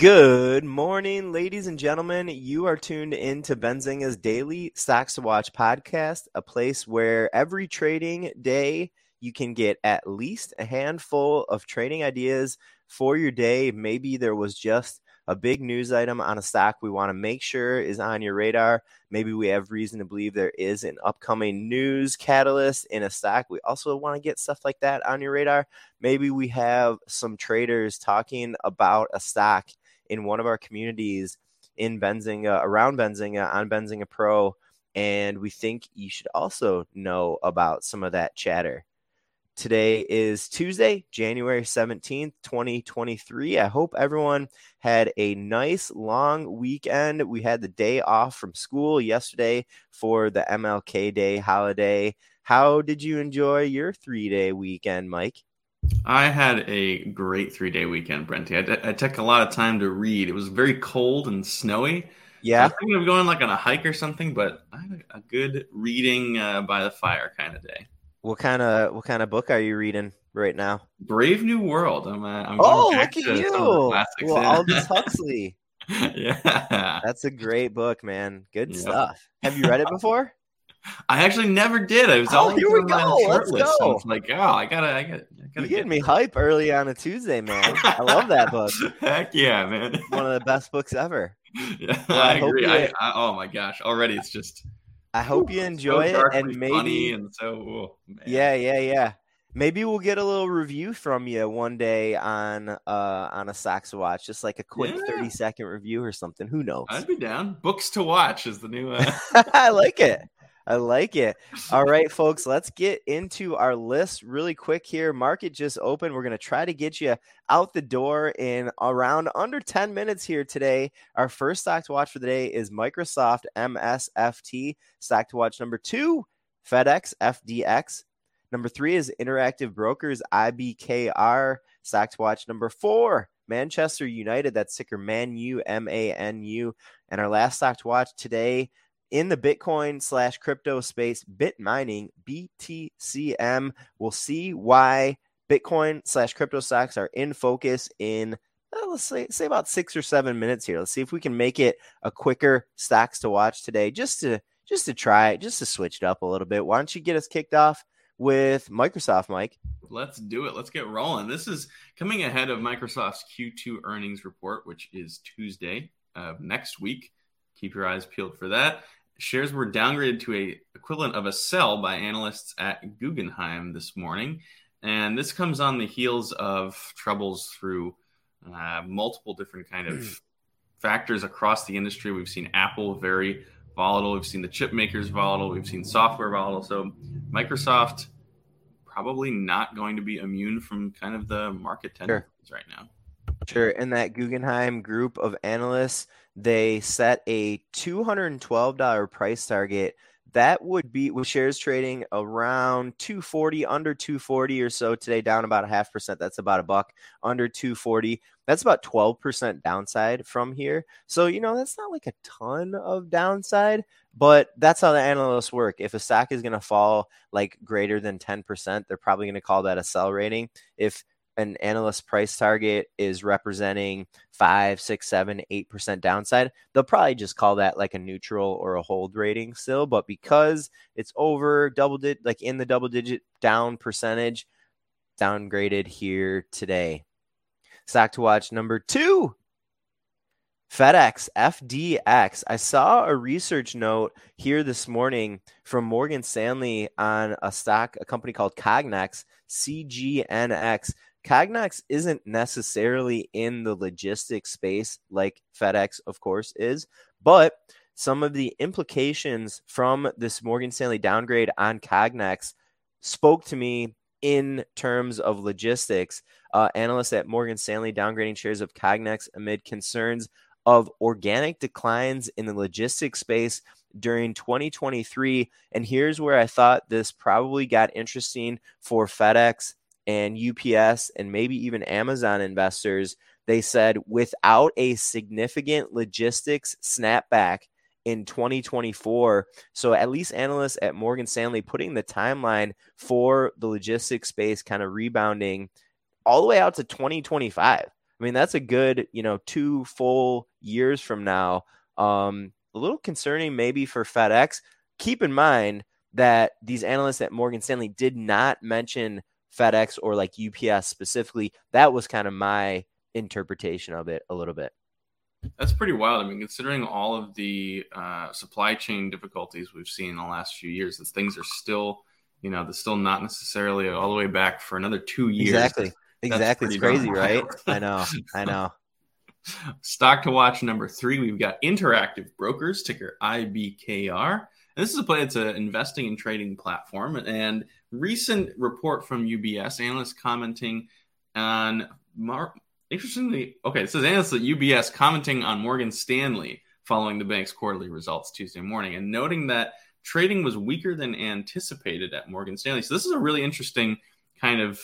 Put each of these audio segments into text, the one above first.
Good morning, ladies and gentlemen. You are tuned in to Benzinga's daily Stocks to Watch podcast, a place where every trading day you can get at least a handful of trading ideas for your day. Maybe there was just a big news item on a stock we want to make sure is on your radar. Maybe we have reason to believe there is an upcoming news catalyst in a stock. We also want to get stuff like that on your radar. Maybe we have some traders talking about a stock in one of our communities in Benzinga, around Benzinga, on Benzinga Pro. And we think you should also know about some of that chatter. Today is Tuesday, January 17th, 2023. I hope everyone had a nice long weekend. We had the day off from school yesterday for the MLK Day holiday. How did you enjoy your three day weekend, Mike? I had a great three day weekend, Brenty. I, I, took a lot of time to read. It was very cold and snowy. Yeah. I was thinking of going like on a hike or something, but I had a, a good reading uh, by the fire kind of day. What kind of what kind of book are you reading right now? Brave New World. I'm. Uh, I'm oh, look at you! Well, Aldous Huxley. yeah, that's a great book, man. Good yep. stuff. Have you read it before? I actually never did. I was oh, here we go. Let's go. Like, oh, I gotta, I gotta, I gotta you getting me hype early on a Tuesday, man. I love that book. Heck yeah, man! One of the best books ever. Yeah, well, I, I agree. I, I, oh my gosh, already it's just I hope you enjoy so it, and maybe and so oh, yeah, yeah, yeah. Maybe we'll get a little review from you one day on uh on a Stocks to Watch, just like a quick yeah. thirty second review or something. Who knows? I'd be down. Books to watch is the new. Uh... I like it. I like it. All right, folks, let's get into our list really quick here. Market just opened. We're going to try to get you out the door in around under 10 minutes here today. Our first stock to watch for the day is Microsoft MSFT. Stock to watch number two, FedEx FDX. Number three is Interactive Brokers IBKR. Stock to watch number four, Manchester United. That's ticker MANU, M A N U. And our last stock to watch today, in the Bitcoin slash crypto space, bit mining, BTCM. We'll see why Bitcoin slash crypto stocks are in focus in uh, let's say say about six or seven minutes here. Let's see if we can make it a quicker stocks to watch today, just to just to try it, just to switch it up a little bit. Why don't you get us kicked off with Microsoft, Mike? Let's do it. Let's get rolling. This is coming ahead of Microsoft's Q2 earnings report, which is Tuesday of next week. Keep your eyes peeled for that shares were downgraded to a equivalent of a sell by analysts at Guggenheim this morning, and this comes on the heels of troubles through uh, multiple different kind of hmm. factors across the industry. We've seen Apple very volatile. We've seen the chip makers volatile. We've seen software volatile. So Microsoft probably not going to be immune from kind of the market tendencies sure. right now. Sure. In that Guggenheim group of analysts, they set a $212 price target. That would be with shares trading around 240, under 240 or so today, down about a half percent. That's about a buck under 240. That's about 12% downside from here. So, you know, that's not like a ton of downside, but that's how the analysts work. If a stock is going to fall like greater than 10%, they're probably going to call that a sell rating. If an analyst price target is representing five, six, seven, eight percent downside, they'll probably just call that like a neutral or a hold rating still. But because it's over double digit, like in the double digit down percentage, downgraded here today. Stock to watch number two. FedEx FDX. I saw a research note here this morning from Morgan Stanley on a stock, a company called Cognex, CGNX. Cognex isn't necessarily in the logistics space like FedEx, of course, is, but some of the implications from this Morgan Stanley downgrade on Cognex spoke to me in terms of logistics. Uh, analysts at Morgan Stanley downgrading shares of Cognex amid concerns of organic declines in the logistics space during 2023. And here's where I thought this probably got interesting for FedEx and UPS and maybe even Amazon investors, they said without a significant logistics snapback in 2024. So at least analysts at Morgan Stanley putting the timeline for the logistics space kind of rebounding all the way out to 2025. I mean, that's a good, you know, two full years from now. Um, a little concerning maybe for FedEx. Keep in mind that these analysts at Morgan Stanley did not mention FedEx or like UPS specifically. That was kind of my interpretation of it a little bit. That's pretty wild. I mean, considering all of the uh, supply chain difficulties we've seen in the last few years, that things are still, you know, they're still not necessarily all the way back for another two years. Exactly. exactly. It's crazy, right? I know. I know. Stock to watch number three, we've got Interactive Brokers, ticker IBKR. This is a play, it's an investing and trading platform. And recent report from UBS, analysts commenting on Mar- interestingly, okay, it says analysts at UBS commenting on Morgan Stanley following the bank's quarterly results Tuesday morning and noting that trading was weaker than anticipated at Morgan Stanley. So this is a really interesting kind of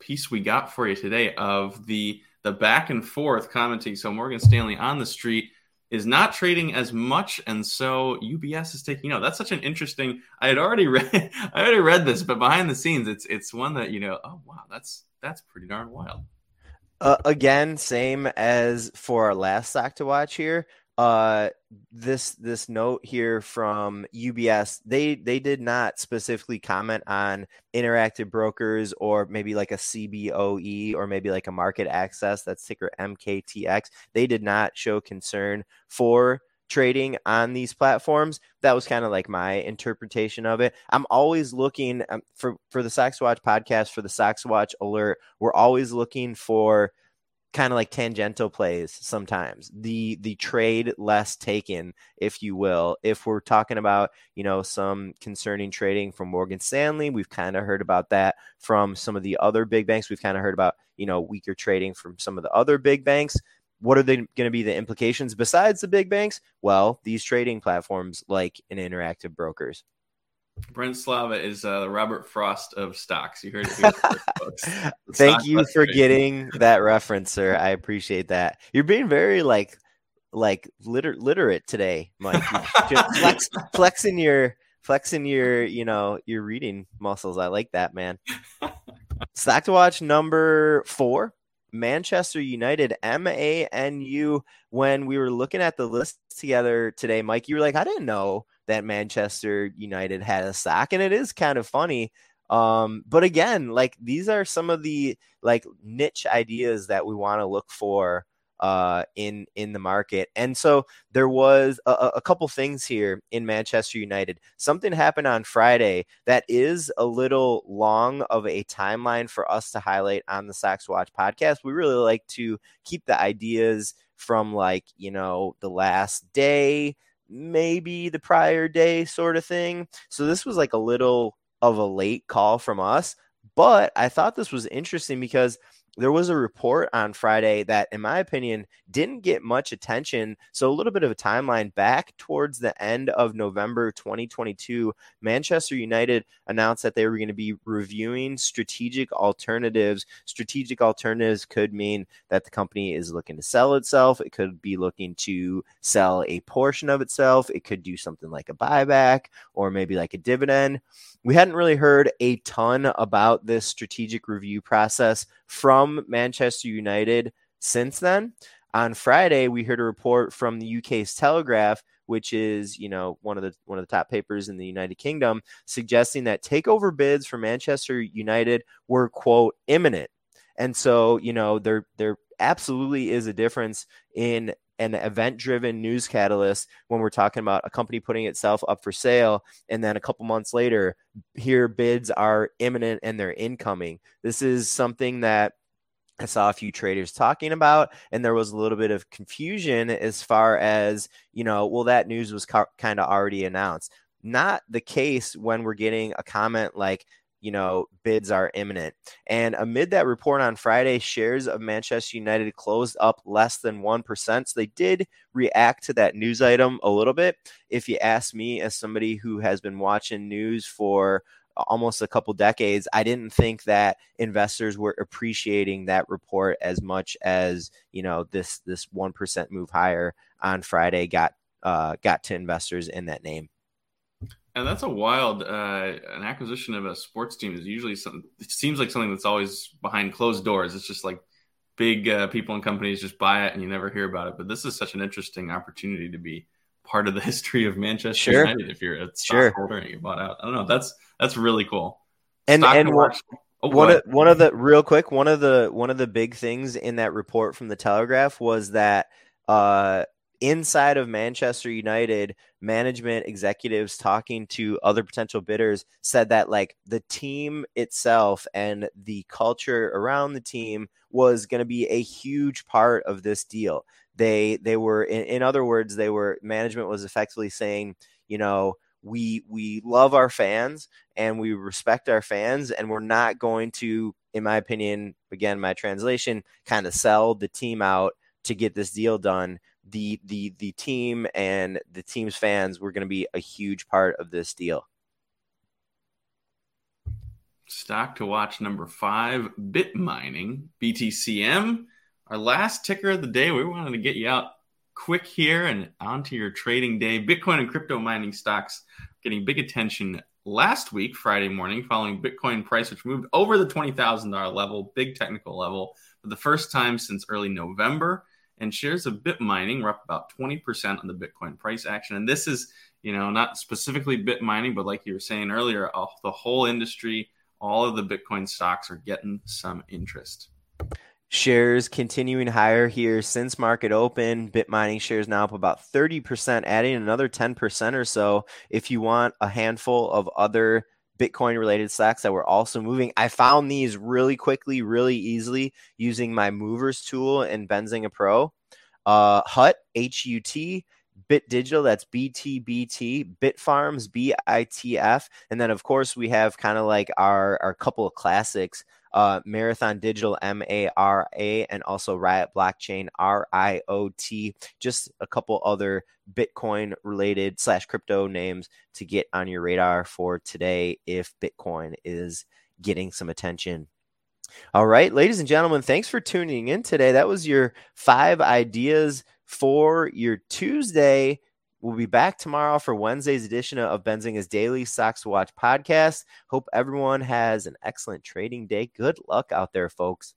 piece we got for you today of the the back and forth commenting. So Morgan Stanley on the street is not trading as much, and so UBS is taking. You know, that's such an interesting. I had already read. I already read this, but behind the scenes, it's it's one that you know. Oh wow, that's that's pretty darn wild. Uh, again, same as for our last stock to watch here. Uh, this this note here from UBS, they they did not specifically comment on interactive brokers or maybe like a CBOE or maybe like a MarketAxess that's ticker MKTX. They did not show concern for trading on these platforms. That was kind of like my interpretation of it. I'm always looking um, for for the Stocks Watch podcast for the Stocks Watch alert. We're always looking for kind of like tangential plays sometimes. The the trade less taken if you will. If we're talking about you know some concerning trading from morgan stanley we've kind of heard about that. From some of the other big banks we've kind of heard about you know weaker trading from some of the other big banks. What are they going to be the implications besides the big banks? Well these trading platforms like an interactive brokers Brent Slava is uh, the Robert Frost of stocks. You heard it here Thank you for getting that reference, sir. I appreciate that. You're being very like like liter- literate today, Mike. Flex, flexing your flexing your you know your reading muscles. I like that, man. Stock to watch number four. Manchester United, M A N U. When we were looking at the list together today, Mike, you were like, I didn't know that Manchester United had a sack. and it is kind of funny. Um, but again, like these are some of the like niche ideas that we want to look for uh, in in the market. And so there was a, a, couple things here in Manchester United. Something happened on Friday that is a little long of a timeline for us to highlight on the Stocks Watch podcast. We really like to keep the ideas from like you know the last day maybe the prior day sort of thing. So this was like a little of a late call from us, but I thought this was interesting because there was a report on Friday that, in my opinion, didn't get much attention. So, a little bit of a timeline back towards the end of November 2022, Manchester United announced that they were going to be reviewing strategic alternatives. Strategic alternatives could mean that the company is looking to sell itself, it could be looking to sell a portion of itself, it could do something like a buyback or maybe like a dividend. We hadn't really heard a ton about this strategic review process from Manchester United since then. On Friday, we heard a report from the UK's Telegraph, which is you know one of the one of the top papers in the United Kingdom, suggesting that takeover bids for Manchester United were quote imminent. And so you know there there absolutely is a difference in an event driven news catalyst when we're talking about a company putting itself up for sale and then a couple months later here bids are imminent and they're incoming this is something that I saw a few traders talking about, and there was a little bit of confusion as far as, you know, well, that news was ca- kind of already announced. Not the case when we're getting a comment like, you know, bids are imminent. And amid that report on Friday, shares of Manchester United closed up less than 1%. So they did react to that news item a little bit. If you ask me, as somebody who has been watching news for almost a couple decades, I didn't think that investors were appreciating that report as much as, you know, this this 1% move higher on Friday got uh, got to investors in that name. And that's a wild uh, an acquisition of a sports team is usually something. It seems like something that's always behind closed doors. It's just like big uh, people and companies just buy it and you never hear about it. But this is such an interesting opportunity to be part of the history of Manchester sure. United if you're a stockholder sure. and you bought out. I don't know. That's that's really cool. And Stock and what, oh, one of one of the real quick one of the one of the big things in that report from the Telegraph was that uh, inside of Manchester United, management executives talking to other potential bidders said that like the team itself and the culture around the team was going to be a huge part of this deal. They they were in, in other words, they were management was effectively saying, you know, we we love our fans and we respect our fans and we're not going to in my opinion again my translation kind of sell the team out to get this deal done the the the team and the team's fans were going to be a huge part of this deal. Stock to watch number five, Bit Mining, BTCM. Our last ticker of the day. We wanted to get you out quick here and onto your trading day. Bitcoin and crypto mining stocks getting big attention last week, Friday morning, following Bitcoin price, which moved over the $20,000 level, big technical level, for the first time since early November and shares of bit mining were up about 20% on the Bitcoin price action. And this is, you know, not specifically bit mining, but like you were saying earlier, the whole industry, all of the Bitcoin stocks are getting some interest. Shares continuing higher here since market open. Bit mining shares now up about 30%, adding another 10% or so. If you want a handful of other Bitcoin related stocks that were also moving. I found these really quickly, really easily using my movers tool in Benzinga Pro. Uh, HUT, H U T, Bit Digital, that's BTBT, Bitfarms, BITF. And then, of course, we have kind of like our, our couple of classics uh, Marathon Digital, M A R A, and also Riot Blockchain, R I O T. Just a couple other Bitcoin related slash crypto names to get on your radar for today if Bitcoin is getting some attention. All right, ladies and gentlemen, thanks for tuning in today. That was your five ideas for your Tuesday. We'll be back tomorrow for Wednesday's edition of Benzinga's Daily Stocks Watch podcast. Hope everyone has an excellent trading day. Good luck out there, folks.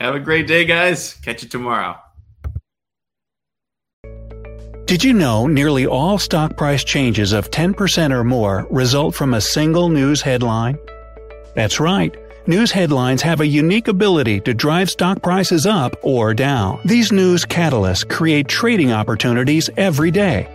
Have a great day, guys. Catch you tomorrow. Did you know nearly all stock price changes of 10% or more result from a single news headline? That's right. News headlines have a unique ability to drive stock prices up or down. These news catalysts create trading opportunities every day.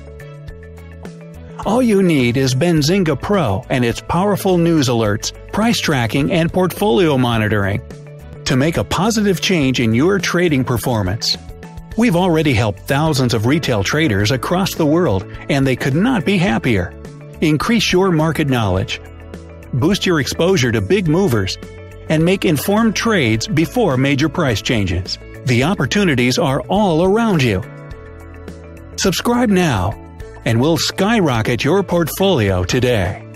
All you need is Benzinga Pro and its powerful news alerts, price tracking, and portfolio monitoring to make a positive change in your trading performance. We've already helped thousands of retail traders across the world, and they could not be happier. Increase your market knowledge, boost your exposure to big movers, and make informed trades before major price changes. The opportunities are all around you. Subscribe now and we'll skyrocket your portfolio today.